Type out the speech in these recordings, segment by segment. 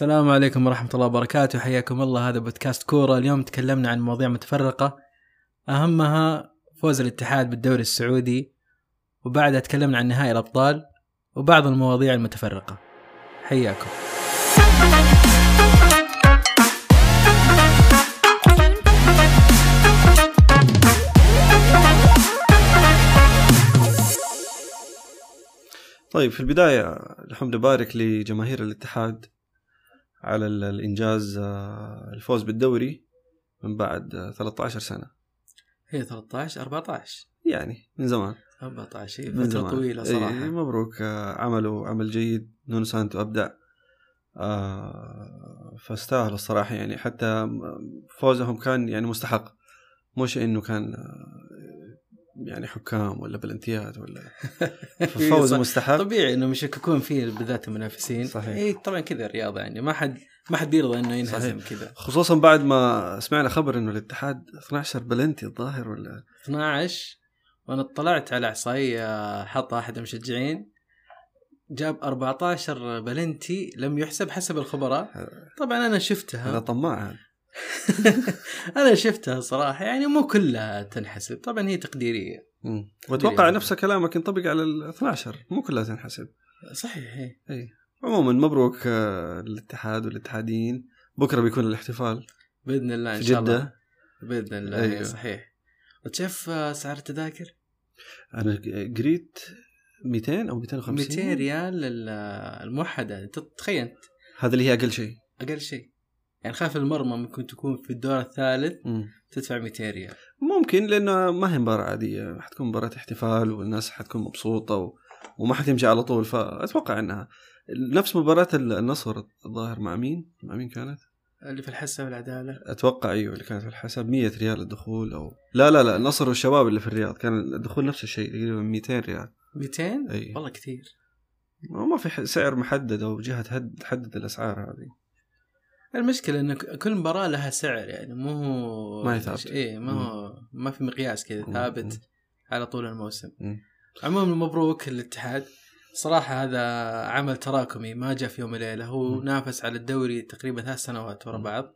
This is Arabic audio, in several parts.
السلام عليكم ورحمة الله وبركاته. حياكم الله. هذا بودكاست كورة. اليوم تكلمنا عن مواضيع متفرقة. أهمها فوز الاتحاد بالدوري السعودي وبعدها تكلمنا عن نهائي الأبطال وبعض المواضيع المتفرقة. حياكم. طيب في البداية الحمد بارك لجماهير الاتحاد. على ال- الإنجاز آه، الفوز بالدوري من بعد آه، 13 سنة. هي 13 14 يعني من زمان. 14 هي فترة زمان. طويلة إيه، صراحة. مبروك آه، عملوا عمل جيد. نونو سانتو أبدع. آه، فاستاهلوا الصراحة يعني. حتى فوزهم كان يعني مستحق. مش إنه كان آه، يعني حكام ولا بلنتيات ولا فوز. مستحق. طبيعي إنهم يشككون فيه بالذات المنافسين. صحيح. اي طبعا كذا الرياضة يعني. ما حد ما حد بيرضى إنه ينهزم كذا. خصوصا بعد ما سمعنا خبر إنه الاتحاد 12 بلنتي الظاهر ولا؟ 12 وأنا اطلعت على إحصائية حطها أحد المشجعين. جاب 14 بلنتي لم يحسب حسب الخبراء. طبعا أنا شفتها. طماع. هذا أنا شفتها صراحة يعني مو كلها تنحسب. طبعا هي تقديرية. واتوقع. نفس كلامك ينطبق على ال 12 مو كلها تنحسب. صحيح هي. عموما مبروك آه، للاتحاد والاتحاديين بكرة بيكون الاحتفال. بإذن الله إن شاء الله. بإذن الله أيوه. أيوه. صحيح. وتشوف آه، سعر التذاكر؟ أنا قريت 200 أو 250 200 ريال ال- الموحدة. تخيل. هذا اللي هي أقل شيء. أقل شيء. يعني خاف المرمى ممكن تكون في الدور الثالث مم. تدفع 200 ريال. ممكن لأنه ما هي مباراة عادية. حتكون مباراة احتفال والناس حتكون مبسوطة و... وما حتمشي على طول. فأتوقع إنها نفس مباراة النصر الظاهر مع مين؟ مع مين كانت؟ اللي في الحسه والعداله أتوقع أيوه اللي كانت في الحساب 100 ريال الدخول أو لا لا لا النصر والشباب اللي في الرياض. كان الدخول نفس الشيء تقريبا 200 ريال. 200 أي. والله كثير. ما في سعر محدد أو جهة تحدد الأسعار هذه. المشكلة انه كل مباراة لها سعر يعني مو هو ما هي ثابتة. إيه ما هو ما في مقياس كذا مم. ثابت على طول الموسم. عموما مبروك للاتحاد صراحة هذا عمل تراكمي ما جاء في يوم وليلة هو مم. نافس على الدوري تقريبا ثلاث سنوات ورا. بعض.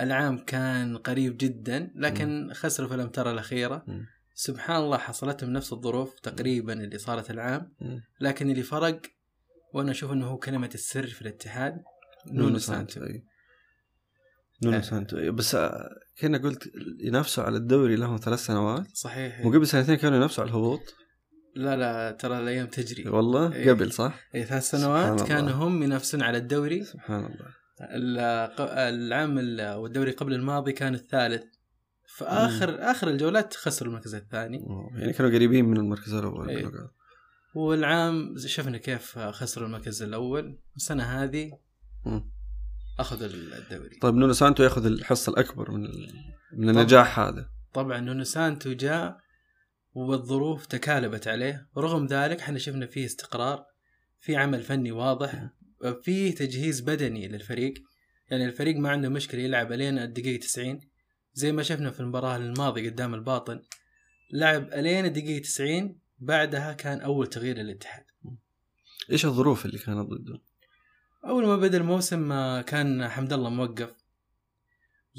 العام كان قريب جدا لكن خسروا في الأمتار الأخيرة مم. سبحان الله حصلتهم نفس الظروف تقريبا اللي صارت العام مم. لكن اللي فرق وأنا أشوف إنه هو كلمة السر في الاتحاد نونو سانتو أي. نونو آه. سانتو. بس آه، كنا قلت ينافسوا على الدوري لهم ثلاث سنوات صحيح وقبل سنتين كانوا ينافسوا على الهبوط لا لا ترى الأيام تجري والله إيه. قبل صح؟ اي ثلاث سنوات الله. كانوا هم ينافسون على الدوري سبحان الله العام ال- والدوري قبل الماضي كان الثالث في اخر آخر الجولات خسروا المركز الثاني أوه. يعني كانوا قريبين من المركز الأول إيه. والعام شفنا كيف خسروا المركز الأول السنة هذه مم. اخذوا الدوري طيب نونو سانتو ياخذ الحصه الأكبر من. من. النجاح هذا طبعا نونو سانتو جاء والظروف تكالبت عليه رغم ذلك إحنا شفنا فيه استقرار في عمل فني واضح في تجهيز بدني للفريق يعني الفريق ما عنده مشكلة يلعب إلين الدقيقة 90 زي ما شفنا في المباراة الماضية قدام الباطن لعب إلين الدقيقة 90 بعدها كان أول تغيير للاتحاد إيش الظروف اللي كانت ضده؟ أول ما بدأ الموسم آه، كان حمد الله موقف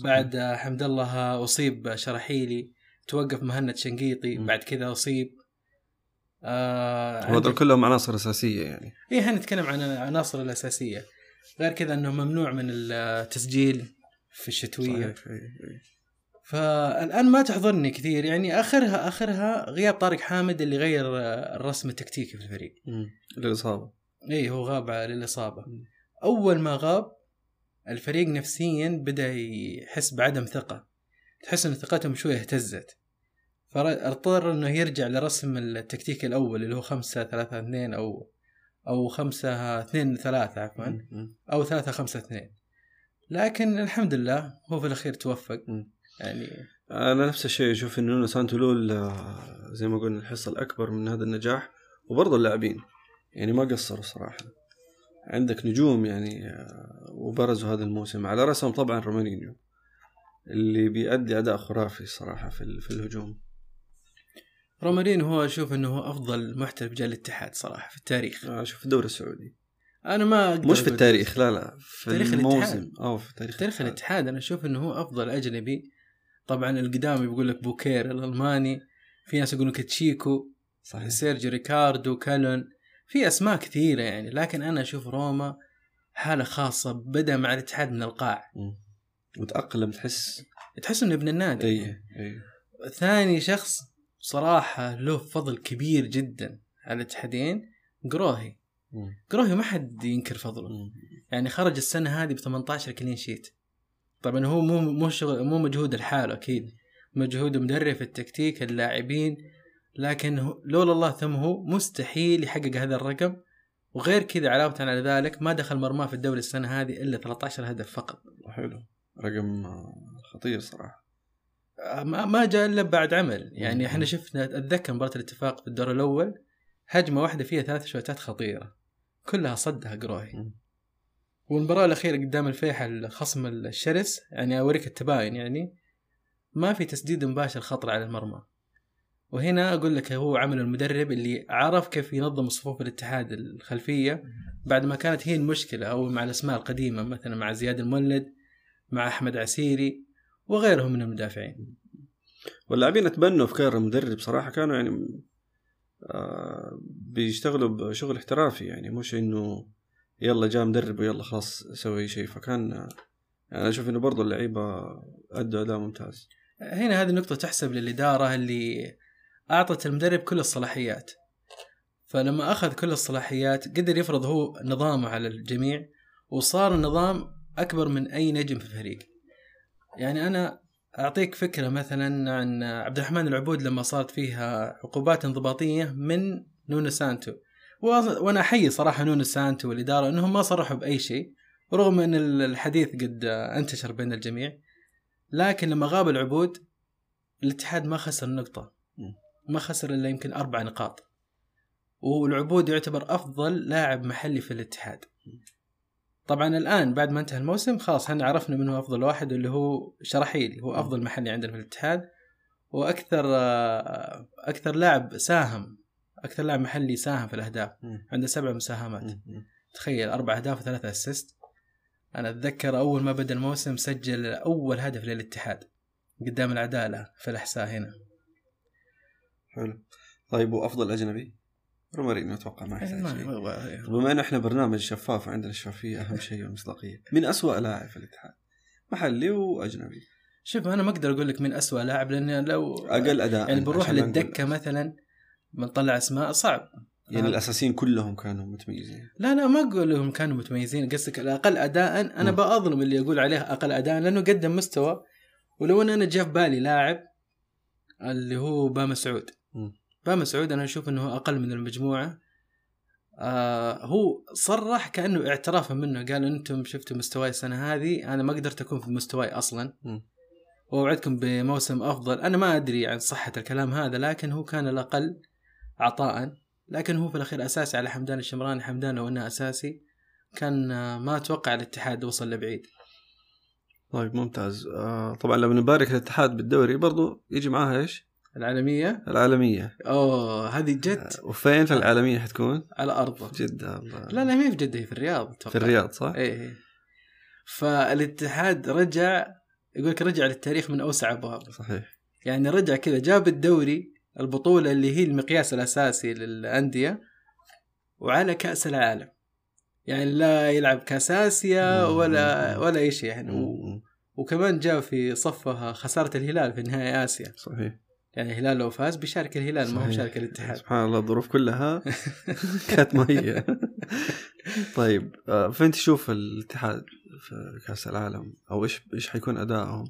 بعد آه، حمد الله أصيب شرحيلي توقف مهند شنقيطي. بعد كذا أصيب آه هذول كلهم عناصر أساسية يعني إيه إحنا نتكلم عن العناصر الأساسية غير كذا إنه ممنوع من التسجيل في الشتوية صحيح. إيه، إيه. فالآن ما تحضرني كثير يعني آخرها آخرها غياب طارق حامد اللي غير آه، الرسم التكتيكي في الفريق مم. الاصابه إيه هو غاب للاصابه. أول ما غاب الفريق نفسيا بدأ يحس بعدم ثقة. تحس إن ثقتهم شوية اهتزت. فاضطر إنه يرجع لرسم التكتيك الأول اللي هو خمسة ثلاثة اثنين أو أو خمسة اثنين ثلاثة عفوا. أو ثلاثة خمسة اثنين. لكن الحمد لله هو في الأخير توفق. يعني أنا نفس الشيء أشوف انه نونو سانتو له ال- زي ما قلنا الحصة الأكبر من هذا النجاح وبرضه اللاعبين. يعني ما قصروا صراحة. عندك نجوم يعني آه، وبرزوا هذا الموسم. على رأسهم طبعا رومارينيو اللي بيأدي أداء خرافي صراحة في في الهجوم. رومارينهو أشوف إنه هو أفضل محترف جاء الاتحاد صراحة في التاريخ. آه، شوف الدوري السعودي. أنا ما أقدر مش في التاريخ لا لا في تاريخ الموسم. الاتحاد. أو في تاريخ تاريخ الاتحاد. أنا أشوف إنه هو أفضل أجنبي. طبعا القدام بيقول لك بوكير الألماني في ناس يقولون تشيكو صحيح. سيرجي ريكاردو كالون. في أسماء كثيرة يعني لكن أنا أشوف روما حالة خاصة بدا مع الاتحاد من القاع. مم. وتأقلم تحس. تحس إنه ابن النادي. اي اي ثاني شخص صراحة له فضل كبير جدا على الاتحادين قروهي. قروهي ما حد ينكر فضله. مم. يعني خرج السنة هذه ب 18 كلين شيت. طبعا هو مو مو شغل مو مجهود الحال أكيد. مجهود مدرب التكتيك اللاعبين. لكن لولا الله ثم هو مستحيل يحقق هذا الرقم. وغير كذا علاوة على ذلك ما دخل مرماه في الدوري السنة هذه إلا 13 هدف فقط. حلو رقم خطير صراحة. آه، ما ما جاء إلا بعد عمل. يعني. إحنا شفنا أتذكر مباراة الاتفاق في الدور الأول هجمة واحدة فيها ثلاث شوتات خطيرة. كلها صدها قروهي. والمباراة الأخيرة قدام الفيحة الخصم الشرس يعني أوريك التباين يعني. ما في تسديد مباشر خطر على المرمى. وهنا أقول لك هو عمل المدرب اللي عرف كيف ينظم صفوف الاتحاد الخلفية بعد ما كانت هي المشكلة أو مع الأسماء القديمة مثلا مع زياد المولد مع أحمد عسيري وغيرهم من المدافعين. واللاعبين تبنوا أفكار المدرب صراحة كانوا يعني آه بيشتغلوا بشغل احترافي يعني مش إنه يلا جاء مدرب ويلا خلاص سوي شيء. فكان يعني أنا أشوف إنه برضو اللعيبة أدوا أداء ممتاز. هنا هذه النقطة تحسب للإدارة اللي أعطت المدرب كل الصلاحيات. فلما أخذ كل الصلاحيات قدر يفرض هو نظامه على الجميع وصار النظام أكبر من أي نجم في الفريق. يعني أنا أعطيك فكرة مثلا عن عبد الرحمن العبود لما صارت فيها عقوبات انضباطية من نونو سانتو. وأنا أحيي صراحة نونو سانتو والإدارة أنهم ما صرحوا بأي شيء رغم أن الحديث قد أنتشر بين الجميع. لكن لما غاب العبود الاتحاد ما خسر نقطة. ما خسر إلا يمكن أربع نقاط. والعبود يعتبر أفضل لاعب محلي في الاتحاد. طبعا الآن بعد ما انتهى الموسم خلاص إحنا عرفنا منه أفضل واحد اللي هو شرحيلي. هو أفضل محلي عندنا في الاتحاد. وأكثر أكثر لاعب ساهم أكثر لاعب محلي ساهم في الأهداف. عنده سبع مساهمات. تخيل أربع أهداف وثلاثة أسيست أنا أتذكر أول ما بدأ الموسم سجل أول هدف للاتحاد. قدام العدالة في الإحساء هنا. حلو. طيب وأفضل أجنبي؟ رومارينو أتوقع ما يحتاج شيء ما- بما إن إحنا برنامج شفاف وعندنا الشفافية أهم شيء والمصداقية من أسوأ لاعب في الاتحاد؟ محلي وأجنبي. شوف أنا ما أقدر أقول لك من أسوأ لاعب لأن لو أقل أداء يعني بنروح للدكة مثلا بنطلع أسماء صعب. يعني. الأساسيين كلهم كانوا متميزين. لا لا ما أقول لهم كانوا متميزين. قصدك الأقل أداء أنا مم. بأظلم اللي يقول عليه أقل أداء لأنه قدم مستوى. ولو أن أنا جاء في بالي لاعب اللي هو باما باما سعود أنا أشوف أنه أقل من المجموعة. آه هو صرح كأنه اعترافا منه قال أنتم شفتوا مستواي السنة هذه أنا ما قدرت أكون في مستواي أصلا. مم. وأوعدكم بموسم أفضل. أنا ما أدري عن صحة الكلام هذا لكن هو كان الأقل عطاء. لكن هو في الأخير أساسي على حمدان الشمراني. حمدان لو أنه أساسي كان ما أتوقع الاتحاد وصل لبعيد. طيب ممتاز. آه طبعا لما نبارك الاتحاد بالدوري برضو يجي معاها إيش؟ العالمية؟ العالمية. أوه هذه جد آه، وفين في العالمية حتكون؟ على أرضه. جدة الله. لا لا ما هي في جدة هي في الرياض أتوقع. في الرياض صح؟ إيه إيه. فالاتحاد رجع يقول لك رجع للتاريخ من أوسع أبواب. صحيح. يعني رجع كذا جاب الدوري البطولة اللي هي المقياس الأساسي للأندية وعلى كأس العالم. يعني لا يلعب كأس آسيا ولا ولا أي شيء يعني. و-. وكمان جاء في صفها خسارة الهلال في نهائي آسيا. صحيح. يعني الهلال لو فاز بيشارك الهلال ما هو صحيح. مشارك الاتحاد سبحان الله الظروف كلها كانت مهيئة طيب آه، فين تشوف الاتحاد في كأس العالم أو إيش إيش حيكون أدائهم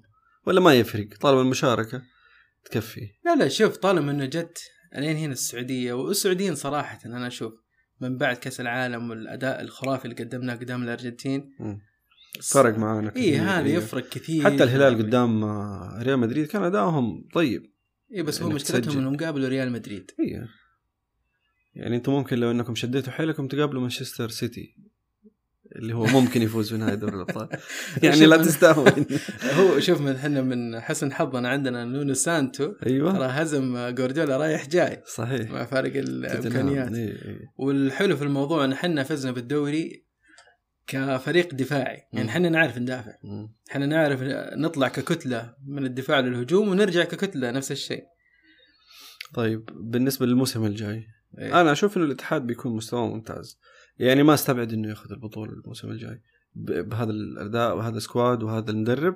ولا ما يفرق طالما المشاركة تكفي لا لا شوف طالما إنه جت الين هنا السعودية والسعوديين صراحة أنا أشوف من بعد كأس العالم والأداء الخرافي اللي قدمناه قدام الأرجنتين. فرق معانا اي. هذا إيه. يفرق كثير حتى الهلال قدام آه، ريال مدريد كان أدائهم طيب اي بس هو إنك مشكلتهم. إنهم قابلوا ريال مدريد. إيه. يعني أنتم ممكن لو إنكم شديتوا حيلكم تقابلوا مانشستر سيتي اللي هو ممكن يفوز في نهايه دوري الأبطال. يعني لا تستهون. هو شوف من إحنا من حسن حظنا عندنا نونو سانتو. أيوه. ترى هزم جوارديولا رايح جاي. صحيح. مع فارق الإمكانيات. إيه، إيه. والحلو في الموضوع إن إحنا فزنا بالدوري كفريق دفاعي يعني. إحنا نعرف ندافع. إحنا نعرف نطلع ككتلة من الدفاع للهجوم ونرجع ككتلة نفس الشيء طيب بالنسبة للموسم الجاي إيه. أنا أشوف انه الاتحاد بيكون مستواه ممتاز يعني ما أستبعد إنه ياخذ البطولة الموسم الجاي بهذا الأداء وهذا السكواد وهذا المدرب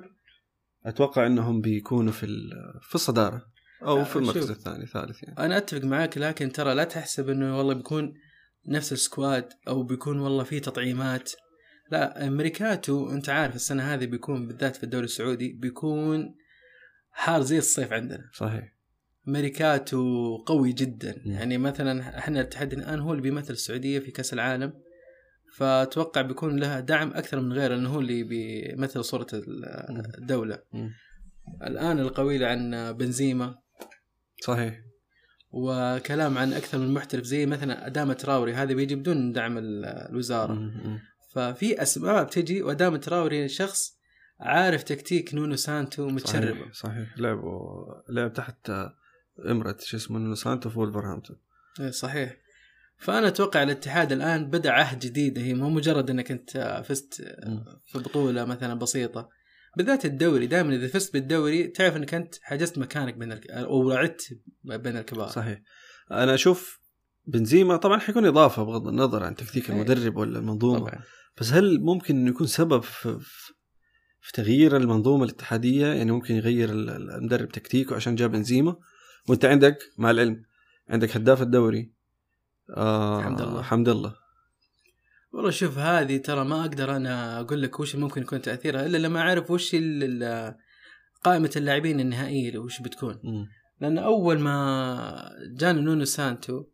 أتوقع إنهم بيكونوا في في الصدارة أو في المركز. الثاني ثالث يعني أنا أتفق معاك لكن ترى لا تحسب إنه والله بيكون نفس ال squad أو بيكون والله في تطعيمات لا ميركاتو أنت عارف السنة هذه بيكون بالذات في الدوري السعودي بيكون حار زي الصيف عندنا. صحيح. ميركاتو قوي جدا. مم. يعني مثلا إحنا الاتحاد الآن هو اللي بيمثل السعودية في كأس العالم فأتوقع بيكون لها دعم أكثر من غيره انه هو اللي بيمثل صورة ال- الدولة. مم. الآن الأقاويل عن بنزيما. صحيح. وكلام عن أكثر من محترف زي مثلا ادامه تراوري هذا بيجي بدون دعم ال- الوزارة. مم. ففي اسماء بتجي وادامه تراوري شخص عارف تكتيك نونو سانتو متشربه صحيح, صحيح. لعبوا لعب تحت إمرة شو اسمه نونو سانتو في ولفرهامبتون إيه صحيح. فأنا أتوقع الاتحاد الآن بدأ عهد جديد. هي مو مجرد إنك أنت فزت مم. في بطولة مثلا بسيطة. بالذات الدوري دائما إذا فزت بالدوري تعرف إنك أنت حجزت مكانك بين الك... أو وعدت بين الكبار. صحيح. أنا أشوف بنزيما طبعا حيكون إضافة بغض النظر عن تكتيك صحيح. المدرب ولا المنظومة. طبعا. بس هل ممكن إنه يكون سبب في, في- تغيير المنظومة الاتحادية يعني ممكن يغير ال- ال- المدرب تكتيكه عشان جاب بنزيما وأنت عندك مع العلم عندك هداف الدوري آه حمد الله. حمد الله والله شوف هذه ترى ما أقدر أنا أقول لك وش ممكن يكون تأثيرها إلا لما أعرف وش قائمة اللاعبين النهائية وش بتكون مم. لأن أول ما جانا نونو سانتو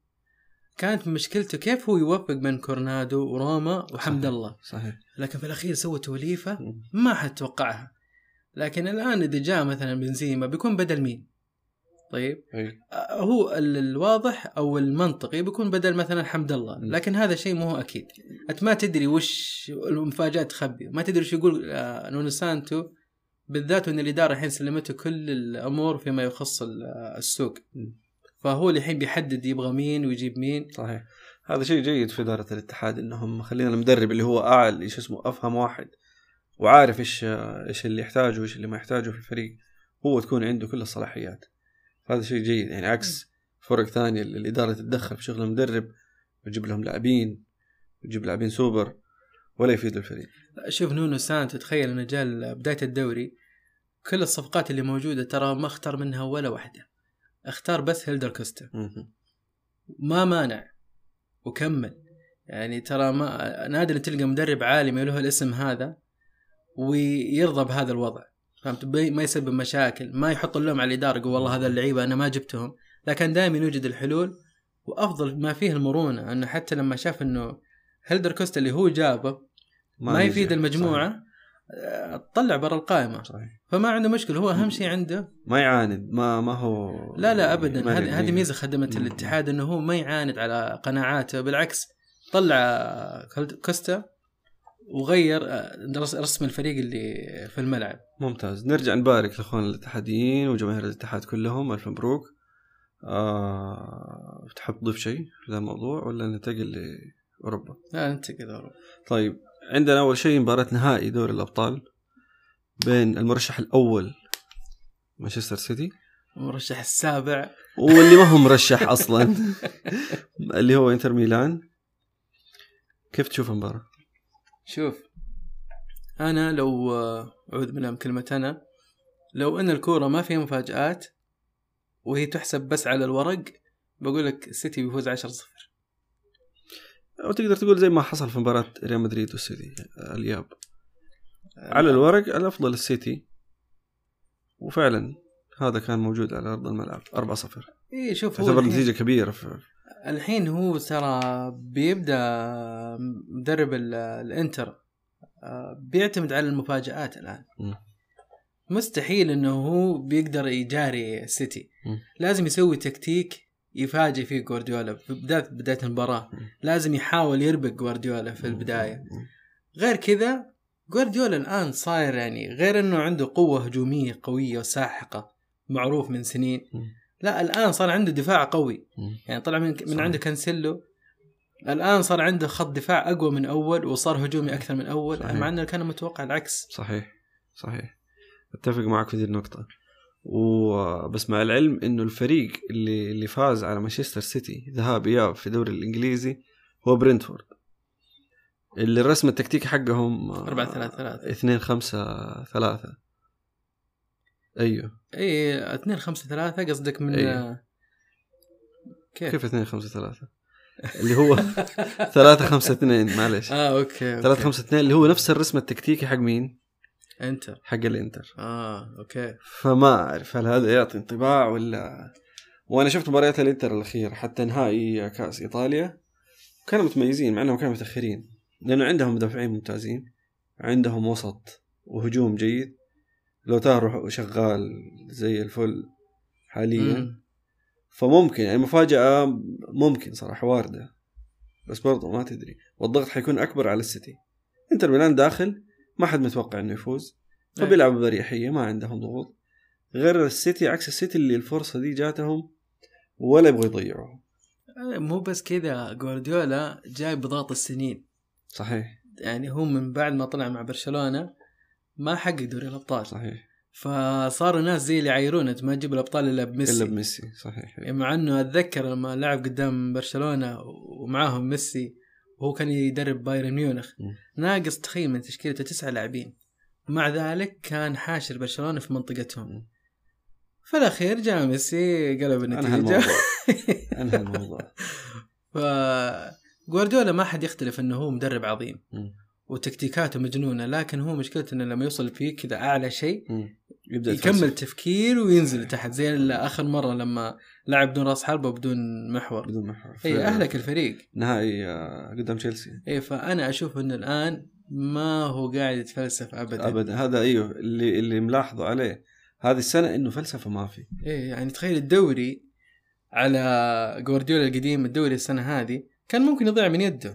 كانت مشكلته كيف هو يوفق بين كورنادو وروما وحمد صحيح. الله صحيح لكن في الأخير سوى توليفة. ما حد توقعها لكن الآن إذا جاء مثلا بنزيما بيكون بدل مين؟ طيب أي. آه، هو ال- الواضح أو المنطقي بيكون بدل مثلا حمد الله م. لكن هذا شيء مو أكيد أنت ما تدري وش المفاجأة تخبي ما تدري وش يقول آه، نونو سانتو بالذات ان الإدارة الحين سلمته كل الأمور فيما يخص ال- السوق م. فهو اللي الحين بيحدد يبغى مين ويجيب مين. صحيح. هذا شيء جيد في إدارة الاتحاد إنهم خلينا المدرب اللي هو أعلى إيش اسمه أفهم واحد وعارف إيش إيش اللي يحتاجه وإيش اللي ما يحتاجه في الفريق هو تكون عنده كل الصلاحيات. هذا شيء جيد يعني عكس فرق ثانية اللي الإدارة تتدخل في شغل المدرب وتجيب لهم لاعبين وتجيب لاعبين سوبر ولا يفيد الفريق. شوف نونو سانتو تخيل إنه جاء بداية الدوري كل الصفقات اللي موجودة ترى ما اختار منها ولا واحدة. أختار بس هيلدر كوستا. ما مانع. وكمل. يعني ترى ما نادر تلقى مدرب عالمي له الاسم هذا ويرضى بهذا الوضع. فهمت؟ ما يسبب مشاكل ما يحط اللوم على الإدارة يقول والله هذا اللعيبة أنا ما جبتهم. لكن دائما يوجد الحلول وأفضل ما فيه المرونة. أنه حتى لما شاف إنه هيلدر كوستا اللي هو جابه ما, نجح. يفيد المجموعة آه، طلع برا القائمة. صحيح. فما عنده مشكلة. هو أهم شيء عنده ما يعاند. ما ما هو لا لا ابدا. هذه ميزة خدمت مم. الاتحاد إنه هو ما يعاند على قناعاته. بالعكس طلع كوستا وغير آه، رس- رسم الفريق اللي في الملعب. ممتاز. نرجع نبارك لاخواننا الاتحاديين وجماهير الاتحاد كلهم. ألف مبروك. آه... تحب تضيف شيء في هذا الموضوع ولا ننتقل لأوروبا؟ لا ننتقل أوروبا. طيب عندنا أول شيء مباراة نهائي دوري الأبطال بين المرشح الأول مانشستر سيتي. المرشح السابع. واللي ما هو مرشح أصلا اللي هو إنتر ميلان. كيف تشوف المباراة؟ شوف أنا لو اعوذ بالله من كلمة أنا لو أن الكورة ما فيها مفاجآت وهي تحسب بس على الورق بقول لك السيتي بيفوز 10 0 أو تقدر تقول زي ما حصل في مباراة ريال مدريد والسيتي الياب على الورق الأفضل السيتي. وفعلا هذا كان موجود على أرض الملعب 4 0 إي شوف تعتبر الحين- نتيجة كبيرة في الحين هو ترى بيبدأ مدرب ال- الإنتر آه، بيعتمد على المفاجآت الآن. م. مستحيل إنه هو بيقدر يجاري السيتي م. لازم يسوي تكتيك يفاجئ فيه جوارديولا. في بداية المباراة. لازم يحاول يربك جوارديولا في البداية. غير كذا جوارديولا الآن صاير يعني غير إنه عنده قوة هجومية قوية وساحقة معروف من سنين. لا الآن صار عنده دفاع قوي. يعني طلع من من. عنده كانسيلو. الآن صار عنده خط دفاع أقوى من أول وصار هجومي أكثر من أول صحيح. مع إنه كان متوقع العكس. صحيح. صحيح. أتفق معك في دي النقطة. وبس مع العلم إنه الفريق اللي اللي فاز على مانشستر سيتي ذهاب إياب في الدوري الإنجليزي هو برنتفورد اللي الرسم التكتيكي حقهم 4 3 3 2 5 3 أيوه اي 2 5 3 قصدك من أيوه. كيف؟ كيف 2 5 3 اللي هو 3 5 2 معلش آه okay, okay. 3 5 2 اللي هو نفس الرسم التكتيكي حق مين؟ انتر حق الإنتر. آه okay. فما أعرف هل هذا يعطي انطباع ولا وأنا شفت مباريات الإنتر الأخير حتى نهائي كأس إيطاليا. كانوا متميزين مع إنهم كانوا متأخرين. لأنه عندهم مدافعين ممتازين عندهم وسط وهجوم جيد. لوتارو شغال زي الفل حاليا. مم. فممكن يعني مفاجأة ممكن صراحة واردة. بس برضو ما تدري. والضغط حيكون أكبر على السيتي. إنتر ميلان داخل ما حد متوقع إنه يفوز. فبيلعبوا باريحيه ما عندهم ضغوط. غير السيتي عكس السيتي اللي الفرصة دي جاتهم ولا يبغوا يضيعوها. آه، مو بس كذا جوارديولا جاي بضغط السنين. صحيح. يعني هو من بعد ما طلع مع برشلونة ما حقق دوري الأبطال. صحيح. فصاروا ناس زي اللي يعايرون انت ما تجيب الأبطال إلا بميسي. إلا بميسي صحيح. مع إنه أتذكر لما لعب قدام برشلونة ومعاهم ميسي وهو كان يدرب بايرن ميونخ. ناقص تخيل من تشكيلته تسعة لاعبين ومع ذلك كان حاشر برشلونة في منطقتهم. في الأخير جاء ميسي قلب أنهى النتيجة الموضوع أنهى الموضوع ف جوارديولا ما حد يختلف إنه هو مدرب عظيم. وتكتيكاته مجنونة لكن هو مشكلته إنه لما يوصل فيه كذا أعلى شيء. يبدأ يكمل. تفكير وينزل تحت زي آخر مرة لما لعب بدون راس حربة وبدون محور. بدون محور. إي أهلك الفريق. نهائي آه، قدام تشيلسي. إي فأنا أشوف إنه الآن ما هو قاعد يتفلسف ابدا. ابدا. هذا إيوه اللي اللي ملاحظه عليه. هذه السنة إنه فلسفة ما في. إيه يعني تخيل الدوري على جوارديولا القديم الدوري السنة هذه كان ممكن يضيع من يده.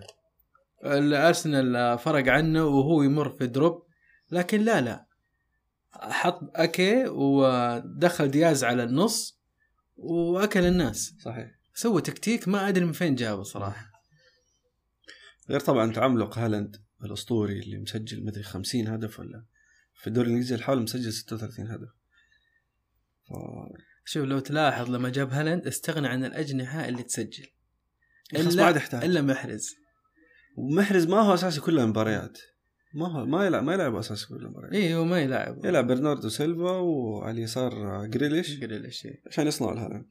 الأرسنال فرق عنه وهو يمر في دروب لكن لا لا. حط أكي ودخل دياز على النص وأكل الناس. صحيح. سوى تكتيك ما أدري من فين جابه صراحة. غير طبعا تعملق هالاند الأسطوري اللي مسجل مدري 50 هدف ولا في الدوري الإنجليزي الحالي مسجل 36 هدف. ف... شوف لو تلاحظ لما جاب هالاند استغنى عن الأجنحة اللي تسجل. خلاص ما عاد إلا محرز. ومحرز ما هو أساسي كل المباريات. ما هو ما يلعب ما يلعب أساسي كل المباريات إيه هو ما يلعب. يلعب برناردو سيلفا وعلى اليسار جريليش. جريليش عشان يصنعوا لهالاند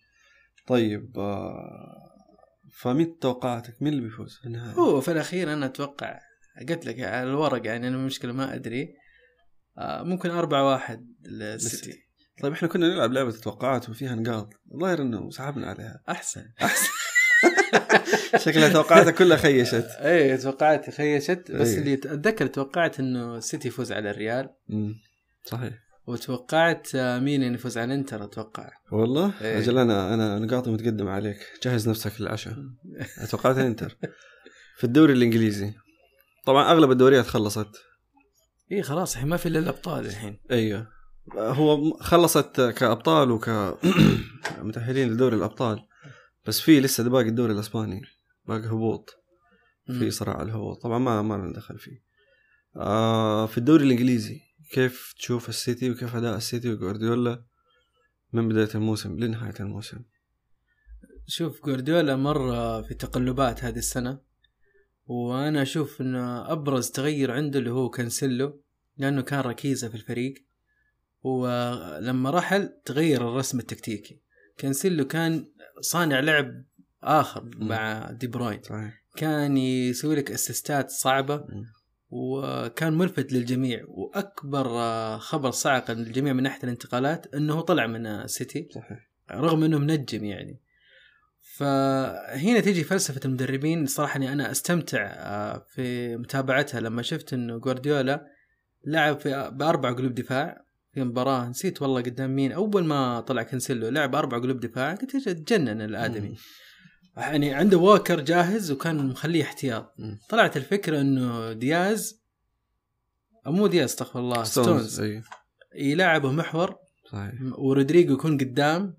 طيب آه، فمين توقعاتك؟ مين اللي بيفوز في النهايه؟ هو في الأخير أنا أتوقع قلت لك على الورق يعني أنا المشكلة ما أدري. آه، ممكن أربعة واحد للسيتي. طيب إحنا كنا نلعب لعبة توقعات وفيها نقاط. الظاهر إنه سحبنا عليها. أحسن. شكلها توقعاتك كلها خيشت. إيه توقعت خيشت بس إيه. اللي اتذكر توقعت إنه السيتي يفوز على الريال. صحيح. وتوقعت آه، مين اللي يفوز على الانتر أتوقع. والله؟ إيه. أجل أنا أنا نقاطي متقدم عليك. جهز نفسك للعشاء. توقعت الانتر في الدوري الإنجليزي. طبعا أغلب الدوريات خلصت. إيه خلاص الحين ما في إلا الأبطال الحين. أيوه. هو خلصت كأبطال وك متأهلين لدوري الأبطال. بس في لسه باقي الدوري الأسباني. باقي هبوط. في صراع على الهبوط. طبعا ما ما لنا دخل فيه. آه في الدوري الإنجليزي كيف تشوف السيتي وكيف أداء السيتي وجوارديولا من بداية الموسم لنهاية الموسم؟ شوف جوارديولا مر في تقلبات هذه السنة وأنا أشوف أنه أبرز تغير عنده اللي هو كانسيلو لأنه كان ركيزة في الفريق ولما رحل تغير الرسم التكتيكي. كانسيلو كان صانع لعب آخر مع دي بروين كان يسوي لك أسيستات صعبة مم. وكان ملفت للجميع وأكبر آه، خبر صعق للجميع من ناحية الانتقالات أنه طلع من السيتي صحيح. رغم إنه منجم يعني. فهنا تيجي فلسفة المدربين. صراحة اني أنا أستمتع آه، في متابعتها لما شفت إنه جوارديولا لعب في بأربع قلوب دفاع في مباراة نسيت والله قدام مين. أول ما طلع كنسلو لعب أربع قلوب دفاع قلت تجنن الآدمي. يعني عنده ووكر جاهز وكان مخليه احتياط. طلعت الفكرة إنه دياز مو دياز استغفر الله ستونز إي. يلعبه محور. صحيح. ورودريجو يكون قدام.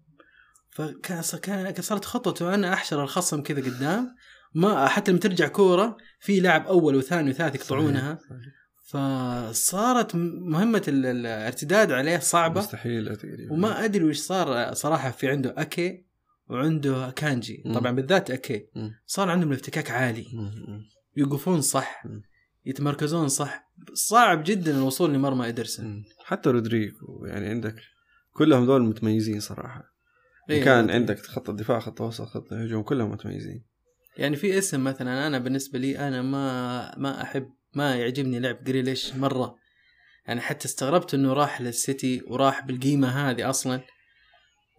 فكان كان صارت خطوته أنا أحشر الخصم كذا قدام. ما حتى لما ترجع كورة في لاعب أول وثاني وثالث يقطعونها. صحيح. فصارت مهمة ال- الارتداد عليه صعبة. مستحيل تقريبا وما أدري وش صار صراحة في عنده أكي وعنده كانجي. طبعا بالذات أكي. صار عندهم الافتكاك عالي. يوقفون صح. يتمركزون صح. صعب جدا الوصول لمرمى ادرسون مم. حتى رودريجو يعني عندك كلهم دول متميزين صراحة. إيه، كان يعني- عندك خط الدفاع خط وسط خط الهجوم كلهم متميزين. يعني في اسم مثلا أنا بالنسبة لي أنا ما ما أحب ما يعجبني لعب جريليش مرة. يعني حتى استغربت إنه راح للسيتي وراح بالقيمة هذه أصلا.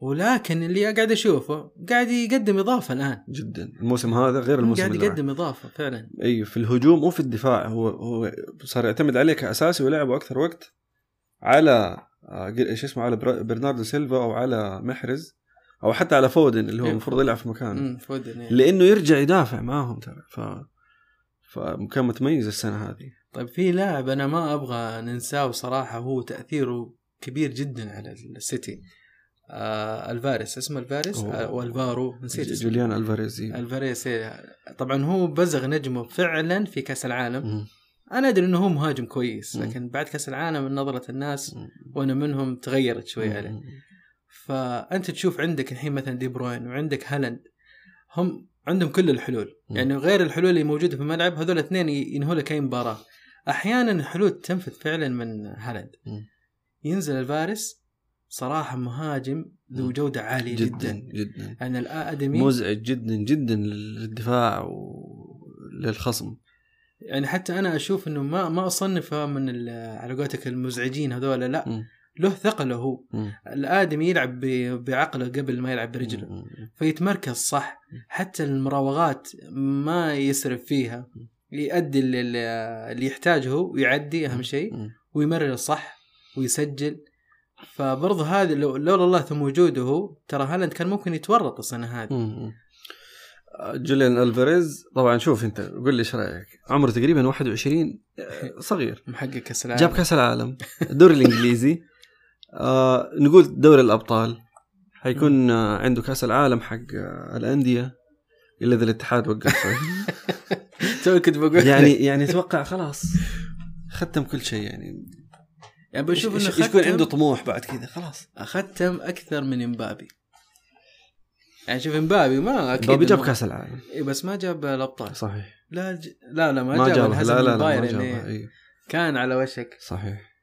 ولكن اللي قاعد أشوفه قاعد يقدم إضافة الآن. جدا. الموسم هذا غير الموسم قاعد. يقدم إضافة فعلا. أيوه في الهجوم وفي الدفاع. هو هو صار يعتمد عليه كأساسي ولعبه أكثر وقت على آه، إيش اسمه على برناردو سيلفا أو على محرز أو حتى على فودن اللي هو إيه، المفروض يلعب في مكانه. فودن يعني. لأنه يرجع يدافع معاهم ترى. ف فكان متميز السنة هذه طيب في لاعب أنا ما أبغى ننساه صراحة هو تأثيره كبير جدا على السيتي آه ألفاريس اسمه ألفاريس. آه والفارو نسيت اسمه جوليان ألفاريز إيه. الفاريس إيه. طبعا هو بزغ نجمه فعلا في كأس العالم مم. أنا أدري إنه هو مهاجم كويس. لكن بعد كأس العالم نظرة الناس. وأنا منهم تغيرت شوي عليه. فأنت تشوف عندك الحين مثلا دي بروين وعندك هالاند هم عندهم كل الحلول مم. يعني غير الحلول اللي موجودة في الملعب هذول الاثنين ينهوا لك أي مباراة أحيانا الحلول تنفذ فعلا من هالاند. ينزل الفارس صراحة مهاجم ذو مم. جودة عالية جدا جدا, جدا يعني الادمي مزعج جدا جدا للدفاع وللخصم يعني حتى أنا أشوف إنه ما ما اصنفه من على قولتك المزعجين هذول لا مم. له ثقله هو. مم. الآدمي يلعب بعقله قبل ما يلعب برجله. فيتمركز صح. حتى المراوغات ما يسرف فيها. يؤدي اللي, اللي يحتاجه ويعدي أهم شيء. ويمرر صح ويسجل. فبرضه هذا لو لولا الله ثم وجوده ترى هالاند كان ممكن يتورط السنة هذه. جوليان ألفاريز طبعا شوف أنت قول لي إيش رأيك؟ عمره تقريبا 21 آه، صغير. محقق كأس العالم. جاب كأس العالم. الدوري الإنجليزي. آه نقول دوري الأبطال. حيكون آه عنده كأس العالم حق آه الأندية إلا إذا الاتحاد وقفه تو كنت بقول يعني يعني أتوقع خلاص ختم كل شيء يعني. يعني بشوف إنه يكون عنده طموح بعد كذا؟ خلاص. ختم أكثر من إمبابي. يعني شوف إمبابي ما أكيد إمبابي جاب كأس العالم. إيه بس ما جاب الأبطال. صحيح. لا ج... لا لا ما, ما جاب الهزم لا لا لا ما جابها إيه. إي. كان على وشك. صحيح.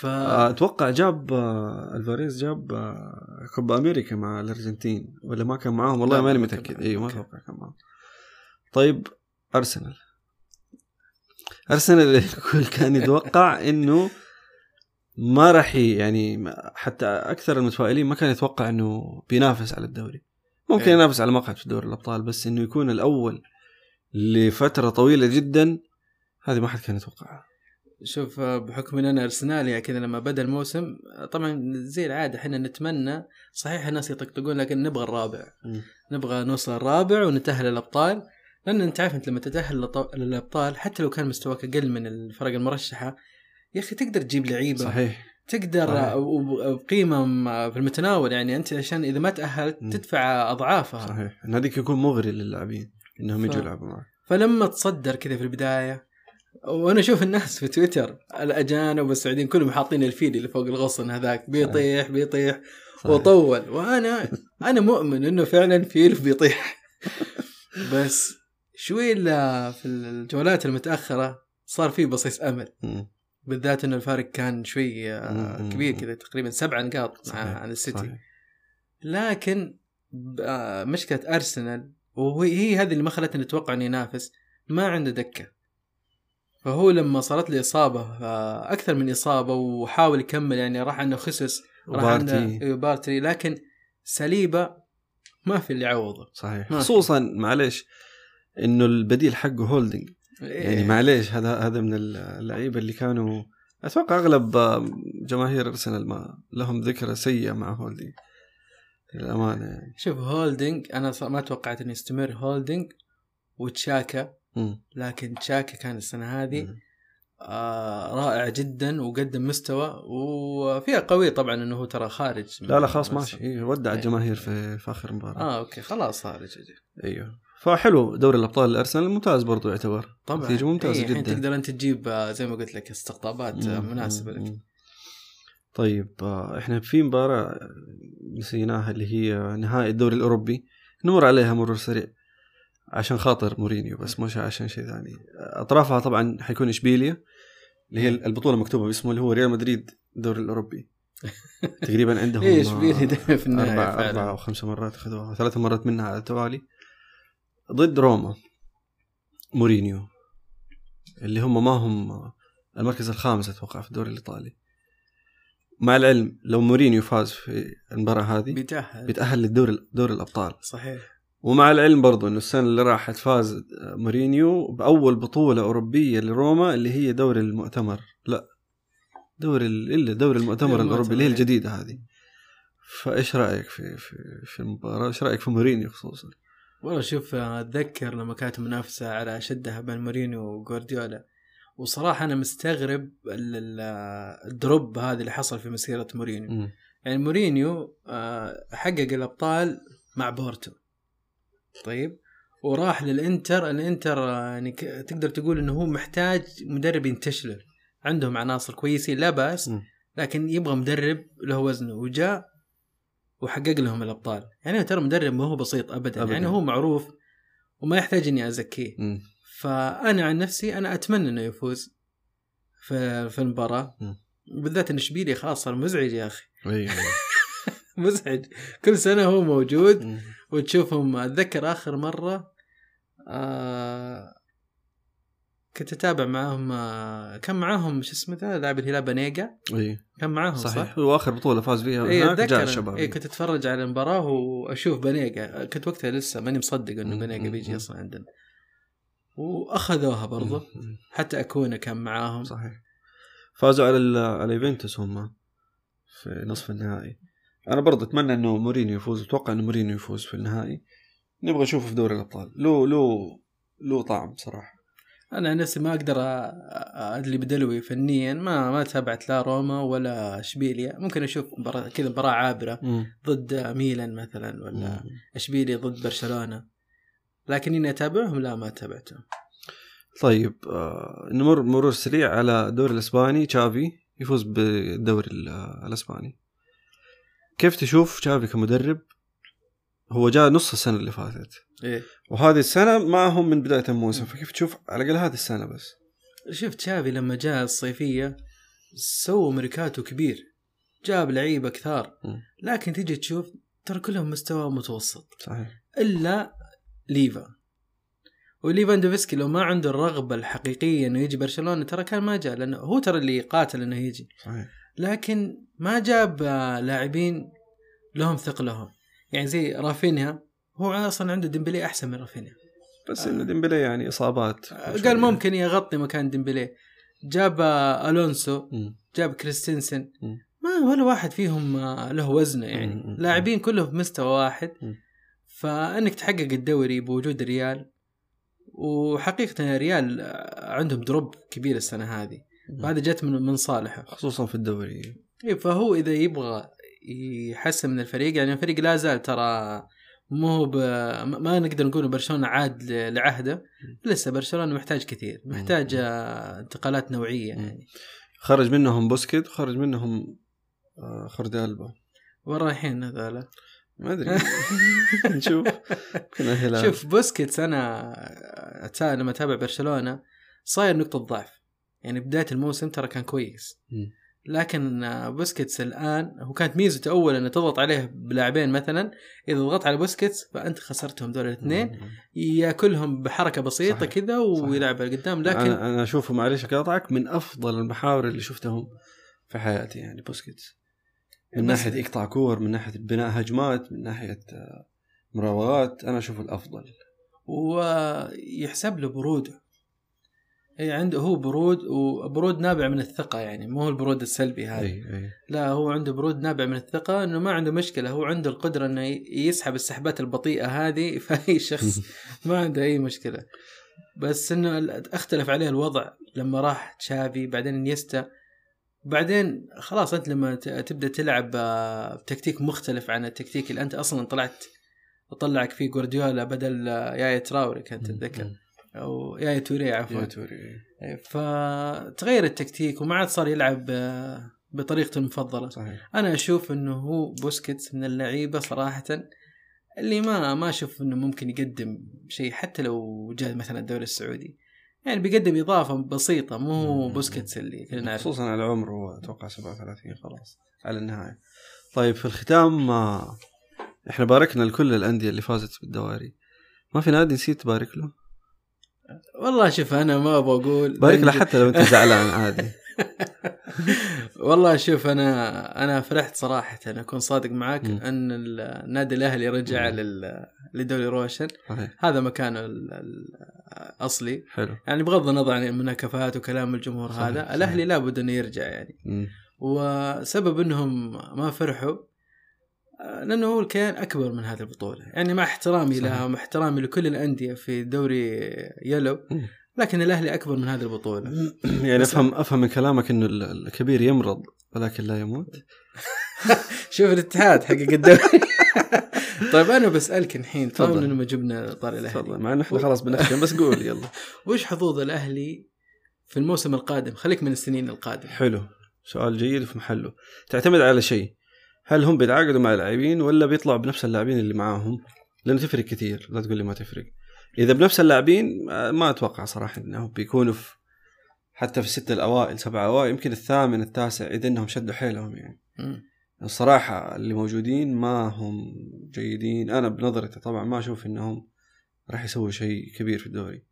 ف آه، أتوقع جاب آه، ألفاريز جاب آه، كوبا أمريكا مع الأرجنتين ولا ما كان معاهم والله ماني متأكد. أيوه ما. أتوقع كان معاهم طيب أرسنال أرسنال الكل كان يتوقع إنه ما راح يعني حتى أكثر المتفائلين ما كان يتوقع إنه بينافس على الدوري ممكن إيه. ينافس على مقعد في دوري الأبطال بس إنه يكون الأول لفترة طويلة جدا هذه ما حد كان يتوقعها شوف آه، بحكم إن أنا ارسنالي كذا لما بدأ الموسم آه، طبعا زي العادة إحنا نتمنى صحيح الناس يطقطقون لكن نبغى الرابع. نبغى نوصل الرابع ونتأهل للأبطال. لأن أنت عارف أنت لما تتأهل للأبطال حتى لو كان مستواك أقل من الفرق المرشحة يا أخي تقدر تجيب لعيبة. صحيح. تقدر صحيح. وب- بقيمه م- في المتناول. يعني أنت عشان إذا ما تأهلت. تدفع أضعافها. صحيح. هذيك يكون مغري للاعبين إنهم ف- يجوا يلعبوا معك. فلما تصدر كذا في البداية وأنا أشوف الناس في تويتر الاجانب والسعوديين كلهم حاطين الفيل اللي فوق الغصن هذاك بيطيح بيطيح صحيح. وطول وأنا أنا مؤمن انه فعلا فيل بيطيح بس شوي الا في الجولات المتأخرة صار في بصيص أمل. بالذات انه الفارق كان شوي آه،. كبير كذا تقريبا سبع نقاط. عن السيتي صحيح. لكن آه، مشكلة أرسنال وهي هي هذه اللي ما خلتني أتوقع انه ينافس ما عنده دكة فهو لما صارت له إصابة أكثر من إصابة وحاول يكمل يعني راح عنده خيسوس راح عنده وبارتي إيه، بارتي لكن صليبا ما في اللي يعوضه صحيح. خصوصا معليش إنه البديل حقه هولدنج يعني إيه. معليش هذا هذا من اللعيبة اللي كانوا أتوقع أغلب جماهير أرسنال ما لهم ذكرى سيئة مع هولدنج للأمانة يعني شوف هولدنج أنا ما توقعت إنه يستمر هولدنج وتشاكا. لكن تشاكا كان السنة هذه. آه رائع جدا وقدم مستوى وفيها قوي طبعا إنه هو ترى خارج لا لا خلاص ماشي. إيه ودع إيه. الجماهير في في آخر مباراة. آه أوكي خلاص خارج أيوه. فحلو دوري الأبطال الأرسنال ممتاز برضو يعتبر. طبعا. نتيجة ممتازة الحين جدا. تقدر أنت تجيب آه، زي ما قلت لك استقطابات آه، مناسبة لك. طيب آه، إحنا في مباراة نسيناها اللي هي نهائي الدوري الأوروبي. نمر عليها مرور سريع. عشان خاطر مورينيو بس مش عشان شيء ثاني. أطرافها طبعا حيكون اشبيليا اللي هي البطولة مكتوبة باسمه اللي هو ريال مدريد الدوري الأوروبي. تقريبا عندهم إيش بيه دائما في النهاية أربع فعلاً. أربع أو خمسة مرات أخذوها ثلاث مرات منها على التوالي. ضد روما مورينيو اللي هم ما هم المركز الخامس أتوقع في الدوري الإيطالي. مع العلم لو مورينيو فاز في المباراة هذه بيتأهل. بيتأهل للدوري دوري الأبطال. صحيح. ومع العلم برضو إنه السنة اللي راحت فاز مورينيو بأول بطولة أوروبية لروما اللي هي دوري المؤتمر. لا دوري ال- إلا دوري المؤتمر الأوروبي اللي هي المؤتمر. الجديدة هذه. فإيش رأيك في في في المباراة؟ إيش رأيك في مورينيو خصوصا؟ والله شوف أتذكر لما كانت منافسه على أشدها بين مورينيو وجوارديولا وصراحة أنا مستغرب ال- ال- ال drop هذا اللي حصل في مسيرة مورينيو. مم. يعني مورينيو آه، حقق الأبطال مع بورتو. طيب وراح للإنتر الإنتر يعني تقدر تقول إنه هو محتاج مدرب ينتشله عندهم عناصر كويسين لا بأس. لكن يبغى مدرب له وزنه وجاء وحقق لهم الأبطال يعني ترى مدرب ما هو بسيط ابدا, أبداً. أبداً. يعني هو معروف وما يحتاج إني أزكيه مم. فأنا عن نفسي أنا أتمنى إنه يفوز في في المباراة. بالذات إن إشبيليا خلاص صار مزعج يا أخي مزعج كل سنة هو موجود مم. وتشوفهم. أتذكر آخر مرة آه كنت أتابع معاهم آه كان معاهم شو اسمه ذا لاعب الهلال بنيقا أيوه كان معاهم صح؟ صحيح. واخر بطولة فاز فيها إي أتذكر. الشباب. إي كنت أتفرج على المباراة وأشوف بنيقا كنت وقتها لسه ماني مصدق إنه بنيقا مم، بيجي. أصلا عندنا. وأخذوها برضه. حتى أكونا كان معاهم. صحيح. فازوا على على يوفنتوس هم في نصف النهائي. أنا برضه أتمنى إنه مورينيو يفوز أتوقع إنه مورينيو يفوز في النهائي. نبغى نشوفه في دوري الأبطال. له له له طعم صراحة. أنا نفسي ما أقدر أدلي بدلوي فنيا. ما ما تابعت لا روما ولا إشبيليا. ممكن أشوف كذا مباراة عابرة ضد ميلان مثلا ولا إشبيليا ضد برشلونة. لكن إني أتابعهم لا ما تابعتهم. طيب آه نمر مرور سريع على الدوري الإسباني تشافي يفوز بالدوري ال- الإسباني. كيف تشوف تشافي كمدرب؟ هو جاء نص السنة اللي فاتت. إيه. وهذه السنة معهم من بداية الموسم فكيف تشوف على الأقل هذه السنة بس؟ شفت شافي لما جاء الصيفية سووا ميركاتو كبير جاب لعيبة كثار. لكن تيجي تشوف ترى كلهم مستوى متوسط. صحيح. إلا ليفا. وليفاندوفسكي لو ما عنده الرغبة الحقيقية إنه يجي برشلونة ترى كان ما جاء لأنه هو ترى اللي قاتل إنه يجي. صحيح. لكن ما جاب آه، لاعبين لهم ثقلهم يعني زي رافينيا هو أصلا عنده ديمبلي أحسن من رافينيا. بس إنه ديمبلي يعني إصابات قال ممكن يغطي مكان ديمبلي. جاب آه، ألونسو مم. جاب كريستنسن. مم. ما ولا واحد فيهم آه، له وزنه يعني. لاعبين كلهم بمستوى واحد. مم. فأنك تحقق الدوري بوجود الريال وحقيقة الريال آه، عندهم drop كبير السنة هذه. وهذا جت من من صالحه. خصوصا في الدوري. إيه، فهو إذا يبغى يحسن من الفريق يعني الفريق لا زال ترى مو ب... ما نقدر نقول برشلونة عاد لعهده. لسه برشلونة محتاج كثير محتاج انتقالات نوعية. يعني. خرج منهم بوسكيت خرج منهم آه، خرج ألبا. وين رايحين هذول؟ ما أدري. نشوف. شوف بوسكيتس أنا أتا- لما أتابع برشلونة صاير نقطة ضعف. يعني بداية الموسم ترى كان كويس. لكن آه، بوسكيتس الآن هو كانت ميزته اول إنه تضغط عليه بلاعبين مثلا. إذا ضغطت على بوسكيتس فأنت خسرتهم دول الاثنين. يأكلهم بحركة بسيطة. كذا ويلعب لقدام لكن أنا أنا أشوفه معلش أقاطعك من أفضل المحاور اللي شفتهم في حياتي يعني بوسكيتس. من ناحية إقطاع كور من ناحية بناء هجمات من ناحية آه، مراوغات أنا أشوفه الأفضل. ويحسب له برودة. إي عنده هو برود وبرود نابع من الثقة يعني مو هو البرود السلبي هذا. إي إي. لا هو عنده برود نابع من الثقة إنه ما عنده مشكلة هو عنده القدرة إنه يسحب السحبات البطيئة هذه في اي شخص ما عنده أي مشكلة. بس إنه اختلف عليه الوضع لما راح تشافي بعدين انيستا. بعدين خلاص أنت لما تبدأ تلعب آه، بتكتيك مختلف عن التكتيك اللي أنت أصلا طلعت طلعك فيه جوارديولا بدل آه، يايا تراوري كنت تتذكر. أو يايا توري عفوا. يا توري إيه، فتغير التكتيك وما عاد صار يلعب آه، بطريقته المفضلة. صحيح. أنا أشوف إنه هو بوسكيتس من اللعيبة صراحة اللي ما ما أشوف إنه ممكن يقدم شيء حتى لو جاء مثلا الدوري السعودي. يعني بيقدم إضافة بسيطة مو. بوسكيتس اللي كلنا خصوصا على عمره هو أتوقع 37 خلاص على النهاية. طيب في الختام آه، إحنا باركنا لكل الأندية اللي فازت بالدواري ما في نادي نسيت تبارك له؟ والله شوف أنا ما أبغى أقول بارك له حتى لو أنت زعلان عادي والله شوف أنا أنا فرحت صراحة أكون صادق معك مم. أن النادي الأهلي رجع. لل لدوري روشن صحيح هذا مكانه ال- الاصلي حلو يعني بغض النظر عن المناكفات وكلام الجمهور صحيح، هذا صحيح. الأهلي لابد انه يرجع يعني مم. وسبب أنهم ما فرحوا لأنه هو الكيان أكبر من هذه البطولة. يعني مع احترامي صحيح. لها ومع احترامي لكل الأندية في دوري يلو. لكن الأهلي أكبر من هذه البطولة. يعني أفهم أفهم من كلامك إنه ال- الكبير يمرض ولكن لا يموت. شوف الاتحاد حقق الدوري. طيب أنا بسألك الحين تفضل. طبعا لما جبنا طاري تفضل. الاهلي مع إنه إحنا خلاص بنختم بس قول يلا. وش حظوظ الأهلي في الموسم القادم؟ خليك من السنين القادمة. حلو. سؤال جيد وفي محله. تعتمد على شيء. هل هم بيتعاقدوا مع اللاعبين ولا بيطلعوا بنفس اللاعبين اللي معاهم؟ لأنه تفرق كثير لا تقول لي ما تفرق. إذا بنفس اللاعبين آه، ما أتوقع صراحة إنهم بيكونوا في حتى في الستة الأوائل سبعة أوائل يمكن الثامن التاسع إذا إنهم شدوا حيلهم يعني. الصراحة اللي موجودين ما هم جيدين. أنا بنظرتي طبعا ما أشوف إنهم راح يسووا شيء كبير في الدوري.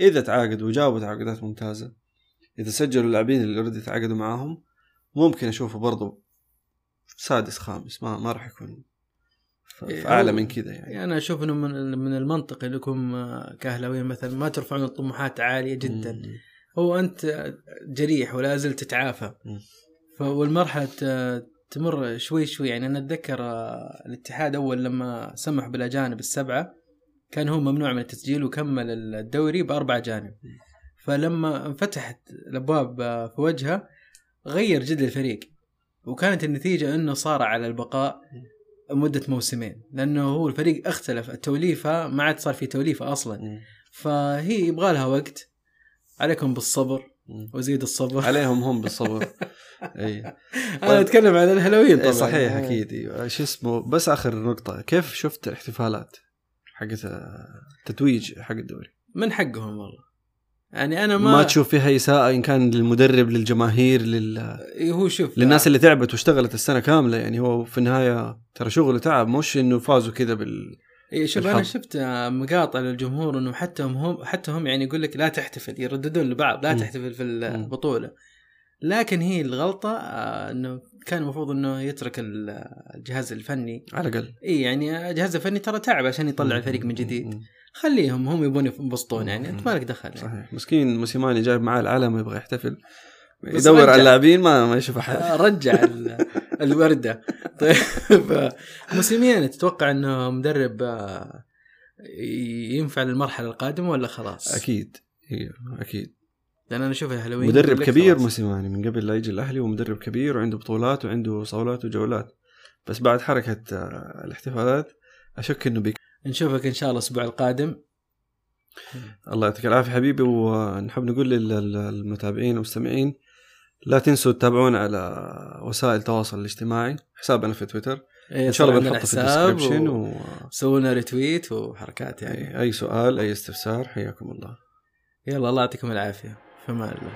إذا تعاقدوا وجابوا تعاقدات ممتازة إذا سجلوا اللاعبين اللي اوريدي تعاقدوا معاهم ممكن أشوفه برضو سادس خامس ما ما راح يكون إيه، هو- من كذا يعني. يعني أنا أشوف إنه من من المنطقي لكم آه، كاهلاويين مثلا ما ترفعون الطموحات عالية جدا. مم. هو أنت جريح ولا زلت تتعافى مم. ف- والمرحلة ت- تمر شوي شوي. يعني أنا أتذكر آه، الاتحاد أول لما سمح بالأجانب السبعة كان هو ممنوع من التسجيل وكمل الدوري بأربع اجانب فلما انفتحت الأبواب آه، في وجهه غير جد الفريق. وكانت النتيجة إنه صار على البقاء مدة موسمين لأنه هو الفريق اختلف التوليفة ما عاد صار في توليفة أصلا. فهي يبغى لها وقت عليكم بالصبر. وزيد الصبر. عليهم هم بالصبر. إي. أنا أتكلم عن الهلويين طبعا. صحيح أكيد. أيوه شو اسمه بس آخر نقطة كيف شفت الاحتفالات حقت التتويج حق الدوري؟ من حقهم والله. يعني أنا ما, ما, تشوف فيها إساءة إن كان للمدرب للجماهير لل... هو شوف للناس اللي تعبت واشتغلت السنة كاملة. يعني هو في النهاية ترى شغله تعب مش إنه فازوا كذا بال إيه شوف. أنا شفت مقاطع للجمهور إنه حتى هم حتى هم يعني يقول لك لا تحتفل يرددون لبعض لا مم. تحتفل في البطوله لكن هي الغلطة آه، إنه كان المفروض إنه يترك ال- الجهاز الفني. على الأقل. إي يعني الجهاز الفني ترى تعب عشان يطلع الفريق من جديد. خليهم هم يبون ينبسطون يعني انت مالك دخل يعني. صحيح مسكين موسيماني جايب معاه العلم يبغى يحتفل يدور. على اللاعبين ما ما يشوف أحد آه، رجع ال- الوردة طيب موسيمين تتوقع إنه مدرب آه، ينفع للمرحلة القادمة ولا خلاص؟ أكيد أيوه أكيد لأن أنا أشوف الهلوين مدرب كبير. موسيماني من قبل لا يجي الأهلي ومدرب كبير وعنده بطولات وعنده صولات وجولات بس بعد حركة آه، الاحتفالات أشك إنه بيك نشوفك إن شاء الله الأسبوع القادم. الله يعطيك العافية حبيبي ونحب نقول للمتابعين والمستمعين لا تنسوا تتابعونا على وسائل التواصل الاجتماعي حسابنا في تويتر. إيه، إن شاء الله بنحطه في ال description و... سوونا retweet وحركات يعني. أي سؤال أي استفسار حياكم الله. يلا الله يعطيكم العافية. في أمان الله.